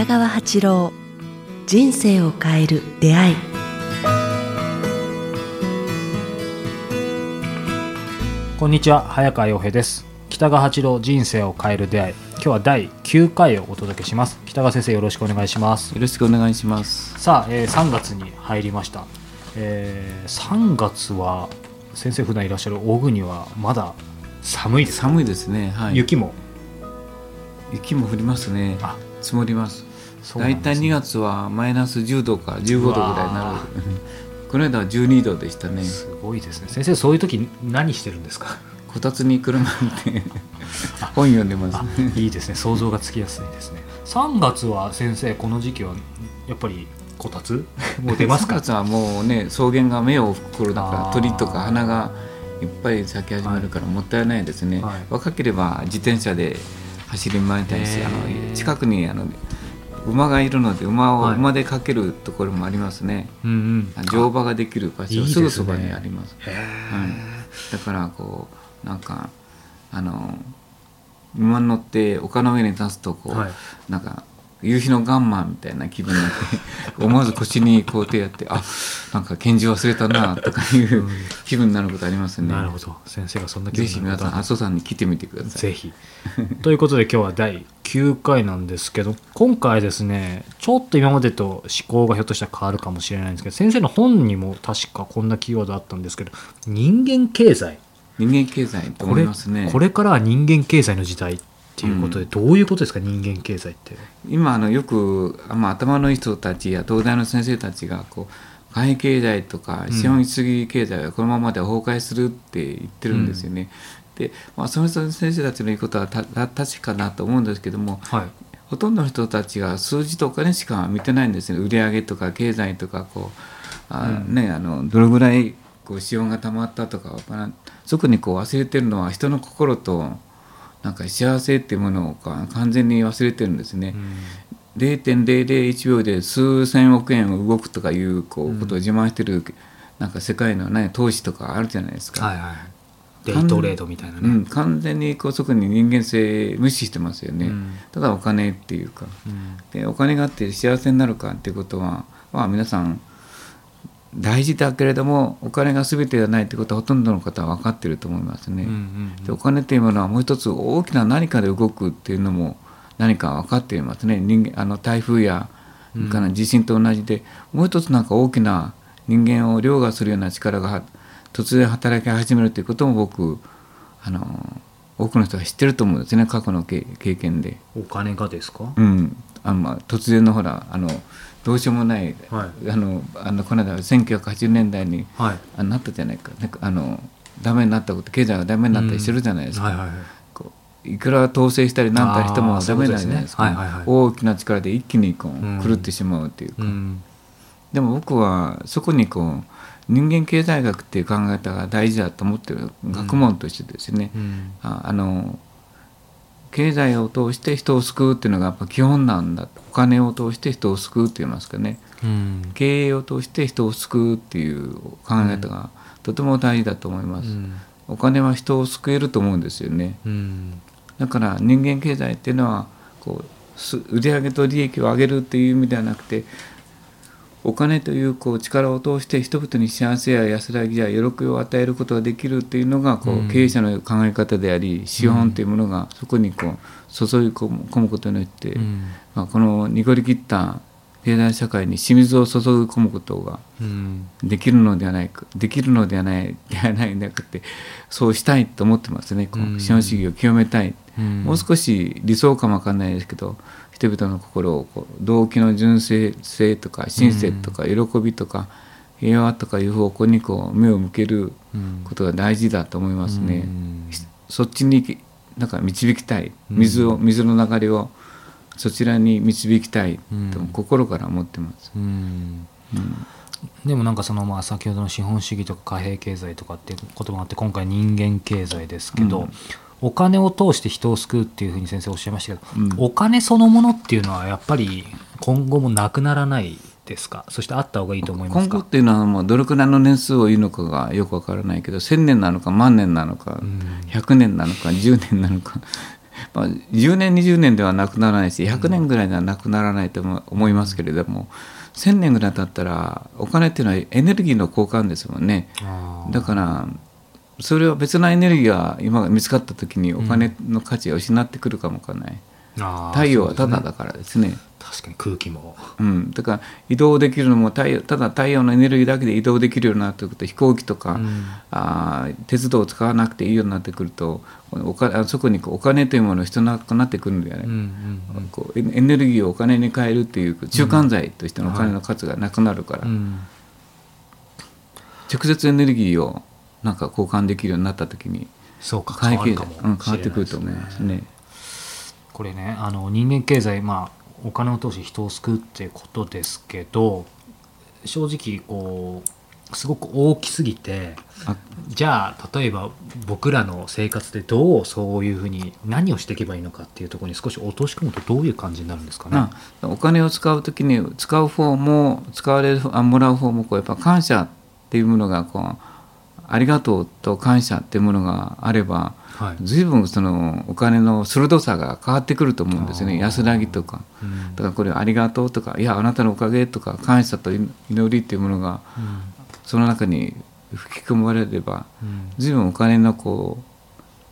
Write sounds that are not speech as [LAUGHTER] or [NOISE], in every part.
北川八郎人生を変える出会いこんにちは早川洋平です北川八郎人生を変える出会い今日は第9回をお届けします北川先生よろしくお願いしますよろしくお願いします。さあ、えー3月に入りました、えー3月は先生普段いらっしゃる大国はまだ寒いですか？寒いですね。はい。雪も？雪も降りますね。あ積もります。そうなんですね。だいたい2月はマイナス10度か15度ぐらいになる。この間は12度でしたね。すごいですね。先生そういう時何してるんですか？こたつに車見て。本読んでますあ。いいですね。想像がつきやすいですね。3月は先生この時期はやっぱりこたつ？もう出ます3か月はもうね草原が目を吹く頃だから鳥とか花がいっぱい咲き始めるからもったいないですね。はい。若ければ自転車で走り回りたいし、あの近くにあの馬がいるので馬を、はい。馬でかけるところもありますね。うんうん。乗馬ができる場所すぐそばにあります。へはい、だからこうなんかあの馬に乗って丘の上に立つとこう、はい。なんか夕日のガンマンみたいな気分になって [LAUGHS] 思わず腰にこう手やってあなんか拳銃忘れたなとかいう気分になることありますね。なるほど先生がそんな気ぜ分になることはひ皆さん阿蘇山に来てみてください。ぜひ [LAUGHS] ということで今日は第9回なんですけど今回ですねちょっと今までと思考がひょっとしたら変わるかもしれないんですけど先生の本にも確かこんなキーワードあったんですけど人間経済人間経済と思これいますね。これからは人間経済の時代っていうことで、どういうことですか？人間経済って。今あのよく、あまあ、頭のいい人たちや東大の先生たちがこう貨幣経済とか資本主義経済はこのままでは崩壊するって言ってるんですよね。で、まあ、その人の先生たちの言うことはたた確かなと思うんですけどもはい。ほとんどの人たちが数字とお金しか見てないんですよ売上とか経済とかこうあ、ね、あのどれぐらいこう資本がたまったとか特にこう忘れてるのは人の心となんか幸せっていうものをか完全に忘れてるんですね。0.001秒で数千億円を動くとかいうこうことを自慢してる、なんか世界の、ね、投資とかあるじゃないですか。はいはいデイトレードみたいなね、うん、完全にこうそこに人間性無視してますよね、うん。ただお金っていうか。うん。でお金があって幸せになるかっていうことは、まあ、皆さん大事だけれどもお金が全てではないってことはほとんどの方は分かってると思いますね、うんうんでお金っていうものはもう一つ大きな何かで動くっていうのも何か分かっていますね。人間あの台風やうんかな地震と同じで、もう一つなんか大きな人間を凌駕するような力が突然働き始めるということも僕あの多くの人が知ってると思うんですね。過去の経経験で。お金がですか、うん、あのまあ突然のほらあのどうしようもない、はい。あのあのこの間1980年代にはい。あなったじゃないか。なんかあのダメになったこと経済がダメになったりしてるじゃないですか、はいはいはい。いくら統制したりなんたりしてもダメなんじゃないですか、ねはいはいはい。大きな力で一気にこううん。狂ってしまうっていうか、うん。でも僕はそこにこう人間経済学っていう考え方が大事だと思ってる学問としてですね、うん。ああの経済を通して人を救うっていうのがやっぱ基本なんだ。お金を通して人を救うって言いますかね。うん。経営を通して人を救うっていう考え方がとても大事だと思います、うん。お金は人を救えると思うんですよね。うん。だから人間経済っていうのはこうす売上と利益を上げるっていう意味ではなくてお金というこう力を通して人々に幸せや安らぎや喜びを与えることができるっていうのがこう、うん。経営者の考え方であり資本というものがそこにこう注ぎ込む込むことによって、うん。まあ、この濁りきった経済社会に清水を注ぎ込むことがうん。できるのではないかできるのではないではないんだくてそうしたいと思ってますねこうん。う資本主義を清めたい、うん。もう少し理想かもわかんないですけど人々の心をこう動機の純正性とか親切とか喜びとか平和とかいう方向にこう目を向けるうん。ことが大事だと思いますね。うん。そっちになんか導きたい。水を水の流れをそちらに導きたいとうん。心から思ってます。うん。うん。でもなんかそのまあ先ほどの資本主義とか貨幣経済とかっていうこともあって今回人間経済ですけど、うん。お金を通して人を救うっていうふうに先生おっしゃいましたけど、うん。お金そのものっていうのはやっぱり今後もなくならないですか？そしてあった方がいいと思いますか？今後っていうのはもうどれくらいの年数を言うのかがよくわからないけど1,000年なのか万年なのか、うん。100年なのか10年なのかまあ、10年20年ではなくならないし100年ぐらいではなくならないとも思いますけれども、1,000年ぐらい経ったらお金っていうのはエネルギーの交換ですもんね。だからそれは別なエネルギーが今見つかった時にお金の価値を失ってくるかもわからない、あー太陽はただだからですね確かに空気も。うん、だから移動できるのも太陽ただ太陽のエネルギーだけで移動できるようになってくると飛行機とか、うん。あー鉄道を使わなくていいようになってくるとお金あそこにこうお金というものが必要なくなってくるんだよね、うんうんこうエネルギーをお金に変えるっていう中間剤としてのお金の価値がなくなるから、うんうん。直接エネルギーをなんか交換できるようになった時にそうか変わるかもうん、変わってくると思いますね。これねあの人間経済まあお金を通して人を救うっていうことですけど正直こうすごく大きすぎてあじゃあ例えば僕らの生活でどうそういうふうに何をしていけばいいのかっていうところに少し落とし込むとどういう感じになるんですかね？なお金を使う時に使う方も使われるあもらう方もこうやっぱ感謝っていうものがこうありがとうと感謝っていうものがあればはい。随分そのお金の鋭さが変わってくると思うんですよね。安らぎとか。うん。だからこれありがとうとかいやあなたのおかげとか感謝と祈りっていうものがその中に吹き込まれればうん。随分お金のこ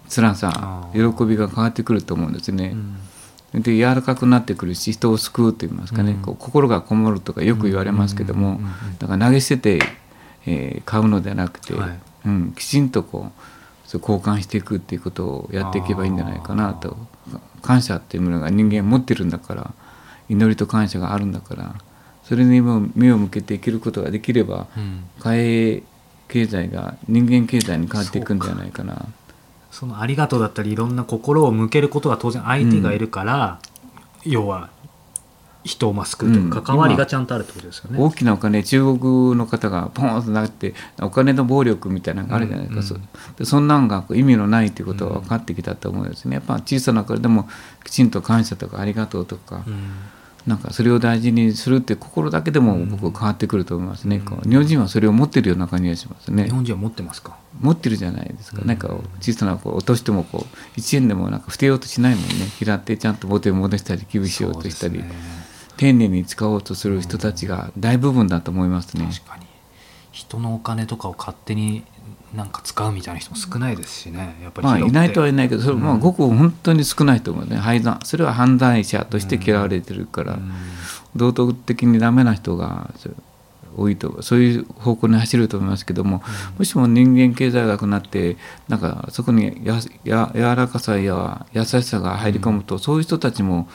う辛さあ喜びが変わってくると思うんですね。うん。で柔らかくなってくるし人を救うと言いますかね、うん。こう心がこもるとかよく言われますけども、うんうんうんうん。だから投げ捨てて、えー買うのではなくて、はいうん、きちんとこう交換していくっていうことをやっていけばいいんじゃないかなと。感謝っていうものが人間持ってるんだから祈りと感謝があるんだから。それにも目を向けて生きることができればうん経済が人間経済に変わっていくんじゃないかな。そのありがとうだったりいろんな心を向けることが当然相手がいるから、要は人をまあ救うと関わりがちゃんとあるってことですよね。大きなお金中国の方がポンとなってお金の暴力みたいなのがあるじゃないですか、うんうんそでそんなんがこう意味のないということは分かってきたと思うんですね。やっぱ小さなお金でもきちんと感謝とかありがとうとか、うん。なんかそれを大事にするって心だけでも僕は変わってくると思いますね、こう日本人はそれを持ってるような感じがしますね。日本人は持ってますか？持ってるじゃないですか、なんか小さなこう落としてもこう1円でもなんか捨てようとしないもんね。拾ってちゃんと元に戻したり寄付しようとしたり、丁寧に使おうとする人たちが大部分だと思いますね。確かに。人のお金とかを勝手になんか使うみたいな人も少ないですしね。やっぱりまあ、いないとはいないけどそれ、まあ、うん。ごく本当に少ないと思うね。廃残それは犯罪者として嫌われてるから、うん。道徳的にダメな人が多いとそういう方向に走ると思いますけども、もしも人間経済学になってなんかそこにやや柔らかさや優しさが入り込むと、そういう人たちも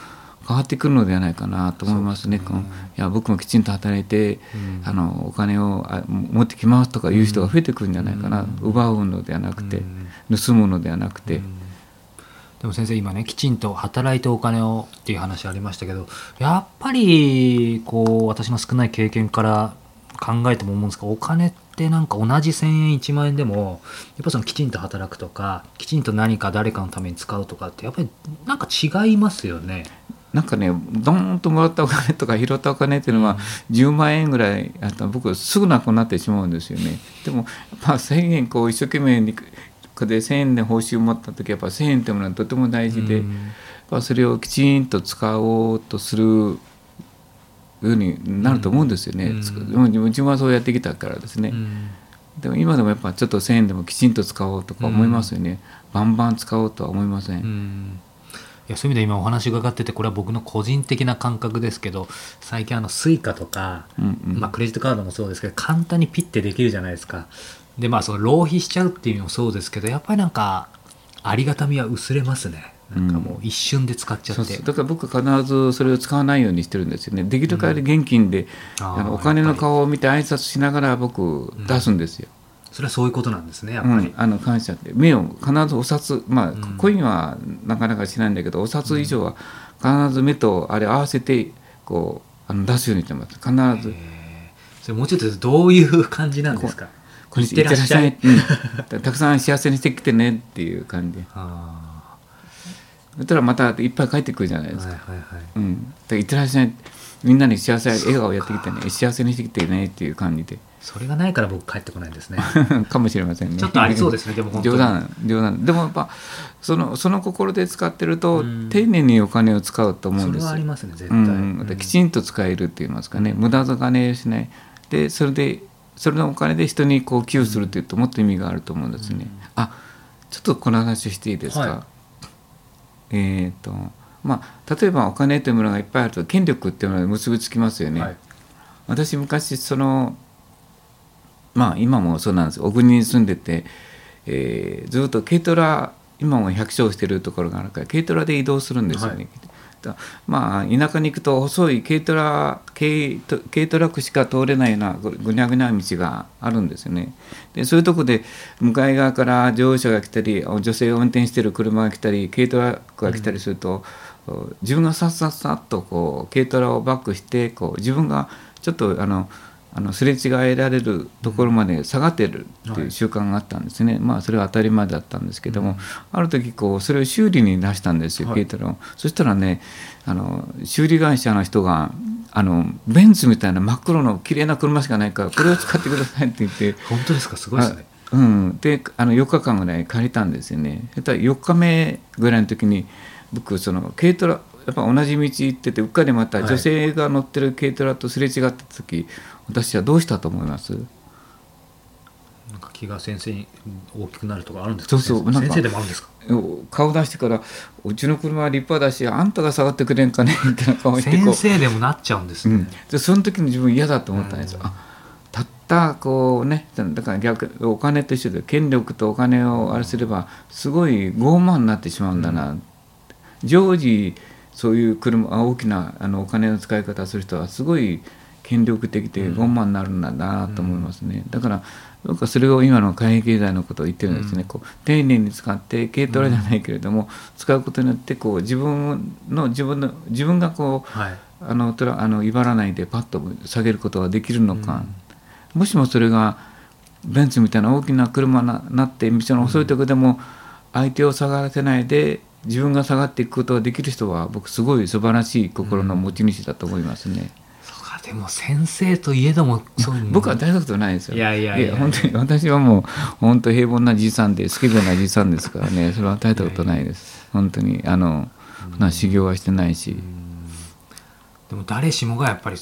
変わってくるのではないかなと思いますね。すねいや僕もきちんと働いて、うんあのお金をあ持ってきますとかいう人が増えてくるんじゃないかな、うん奪うのではなくて、うん盗むのではなくて。うんでも先生今ねきちんと働いてお金をっていう話ありましたけどやっぱりこう私の少ない経験から考えても思うんですがお金ってなんか同じ1,000円1万円でもやっぱそのきちんと働くとかきちんと何か誰かのために使うとかってやっぱりなんか違いますよね。なんかねドーンともらったお金とか拾ったお金っていうのは10万円ぐらいあった。ら僕すぐなくなってしまうんですよね。でもまあ1,000円こう一生懸命にこで1,000円で報酬を持った時やっぱ1,000円っていうものはとても大事で、うん。それをきちんと使おうとするようになると思うんですよね、うん。でも自分はそうやってきたからですね、うん。でも今でもやっぱちょっと1,000円でもきちんと使おうとか思いますよね、バンバン使おうとは思いません、うんいやそういう意味で今お話伺っててこれは僕の個人的な感覚ですけど最近あのスイカとか、うんうん。まあ、クレジットカードもそうですけど簡単にピッてできるじゃないですか。でまあその浪費しちゃうっていうのもそうですけどやっぱりなんかありがたみは薄れますね。なんかもう一瞬で使っちゃって、そうそうだから僕必ずそれを使わないようにしてるんですよね。できる限り現金で、あーあのお金の顔を見て挨拶しながら僕出すんですよ、それはそういうことなんですねやっぱり、うんあの感謝って目を必ずお札まあ、ん。コインはなかなかしないんだけどお札以上は必ず目とあれ合わせてこうあの出すようにしてます必ず。えー。それもうちょっとどういう感じなんですか？こんにちはいってらっしゃい。うん。[LAUGHS] たくさん幸せにしてきてねっていう感じ。そしたらまたいっぱい帰ってくるじゃないーですか、はいはいはい。うん、でいってらっしゃい。みんなに幸せ笑顔をやってきてね幸せにしてきてねっていう感じでそれがないから僕帰ってこないんですね。[LAUGHS] かもしれませんね。ちょっとありそうですねでも冗談冗談。でもやっぱそのその心で使ってると、うん。丁寧にお金を使うと思うんそれですはありますね絶う対、ん、できちんと使えるって言いますかね、無駄金をしない。でそれでそれのお金で人にこう寄付するっていうともっと意味があると思うんですね、あちょっとこの話をしていいですか、はい。えっ、とまあ例えばお金というものがいっぱいあると権力っていうものが結びつきますよね、はい。私昔そのまあ今もそうなんですお国に住んでて、えーずっと軽トラ今も百姓してるところがあるから軽トラで移動するんですよね。だまあ田舎に行くと細い軽トラ軽ト軽トラックしか通れないようなぐぐにゃぐにゃ道があるんですよね。でそういうとこで向かい側から乗用車が来たり女性が運転してる車が来たり軽トラックが来たりすると、自分がさっさっさっとこう軽トラをバックしてこう自分がちょっとあのあのすれ違えられるところまで下がってるっていう習慣があったんですね、まあそれは当たり前だったんですけども、ある時こうそれを修理に出したんですよ、はい。軽トラをそしたらねあの修理会社の人があのベンツみたいな真っ黒の綺麗な車しかないからこれを使ってくださいって言って [LAUGHS] 本当ですか？すごいですね。あうん、であの4日間ぐらい借りたんですよね。そしたら4日目ぐらいの時に僕その軽トラやっぱ同じ道行っててうっかりまたはい。女性が乗ってる軽トラとすれ違った時、私はどうしたと思います？なんか気が先生に大きくなるとかあるんですか？そうそう先生でもあるんですか？顔出してから「うちの車は立派だしあんたが下がってくれんかね」[LAUGHS] みたいな顔して先生でもなっちゃうんですね、うん、でその時に自分嫌だと思ったんですよ。うん。あたったこうねだから逆お金と一緒で権力とお金をあれすればすごい傲慢になってしまうんだな、常時そういう車あ大きなあのお金の使い方をする人はすごい権力的で傲慢になるんだなと思いますね、だから僕はそれを今の貨幣経済のことを言ってるんですね、うん。こう丁寧に使って軽トラじゃないけれども、使うことによってこう自分の自分の自分がこうはい。あのとらあの威張らないでパッと下げることができるのか、もしもそれがベンツみたいな大きな車にななって道の細いところでも相手を下がらせないで自分が下がっていくことができる人は僕すごい素晴らしい心の持ち主だと思いますね。そうかでも先生といえどもそういうの僕は大学とないですよ。いやいやいやいや本当に私はもう本当平凡なじいさんでスケベなじいさんですからね [LAUGHS] それは与えたことないです。本当にあの、な修行はしてないし。でも誰しもがやっぱり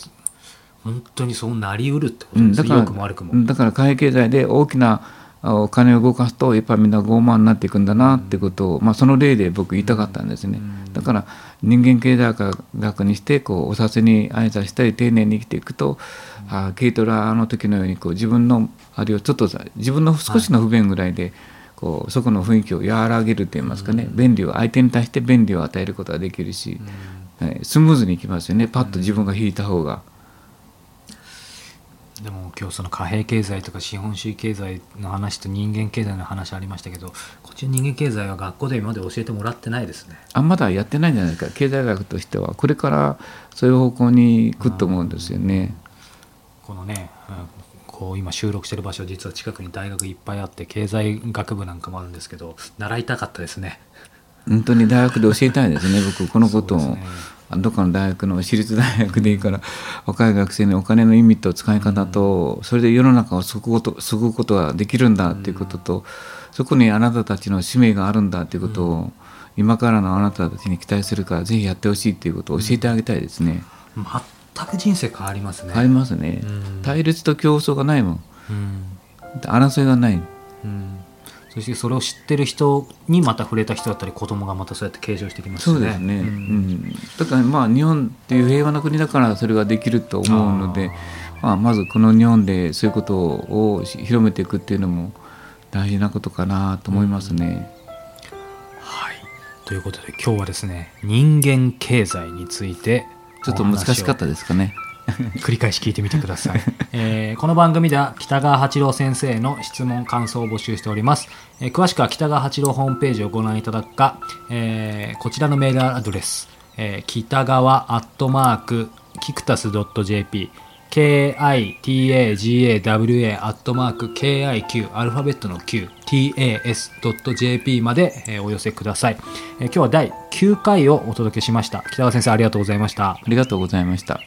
本当にそうなりうるってことですね、うんだから良くも悪くも、うんだから貨幣経済で大きなあお金を動かすとやっぱりみんな傲慢になっていくんだなってことを、まあ、その例で僕言いたかったんですね、だから人間経済学にしてこうお札に挨拶したり丁寧に生きていくと、あ軽トラの時のようにこう自分のあるいはちょっとさ自分の少しの不便ぐらいで、こうそこの雰囲気を和らげるといいますかね、便利を相手に対して便利を与えることができるし、はいスムーズにいきますよね。パッと自分が引いた方が。でも今日その貨幣経済とか資本主義経済の話と人間経済の話ありましたけどこっちの人間経済は学校で今まで教えてもらってないですね。あまだやってないんじゃないですか。経済学としてはこれからそういう方向に行くと思うんですよね。このね、うんこう今収録してる場所実は近くに大学いっぱいあって経済学部なんかもあるんですけど習いたかったですね。本当に大学で教えたいですね僕このことを、ねどっかの大学の私立大学でいいから [LAUGHS] 若い学生にお金の意味と使い方と、それで世の中を救うこと救うことができるんだっていうことと、そこにあなたたちの使命があるんだっていうことを、今からのあなたたちに期待するからぜひやってほしいっていうことを教えてあげたいですね。全く人生変わりますね。ありますね、うん。対立と競争がないもん。争いがない。うんそしてそれを知ってる人にまた触れた人だったり子供がまたそうやって継承してきますしそうですね、ううん。んだからまあ日本っていう平和な国だからそれができると思うのでまあ、まずこの日本でそういうことをし広めていくっていうのも大事なことかなと思いますね。はい。ということで今日はですね人間経済についてちょっと難しかったでですかね。[LAUGHS] 繰り返し聞いてみてください、[LAUGHS] えーこの番組では北川八郎先生の質問感想を募集しております、えー詳しくは北川八郎ホームページをご覧いただくか、えーこちらのメールアドレス、えー北川アットマークキクタス .jp kitagawa アットマーク kiq アルファベットの qtas.jp まで、えーお寄せください、えー今日は第9回をお届けしました。北川先生ありがとうございました。ありがとうございました。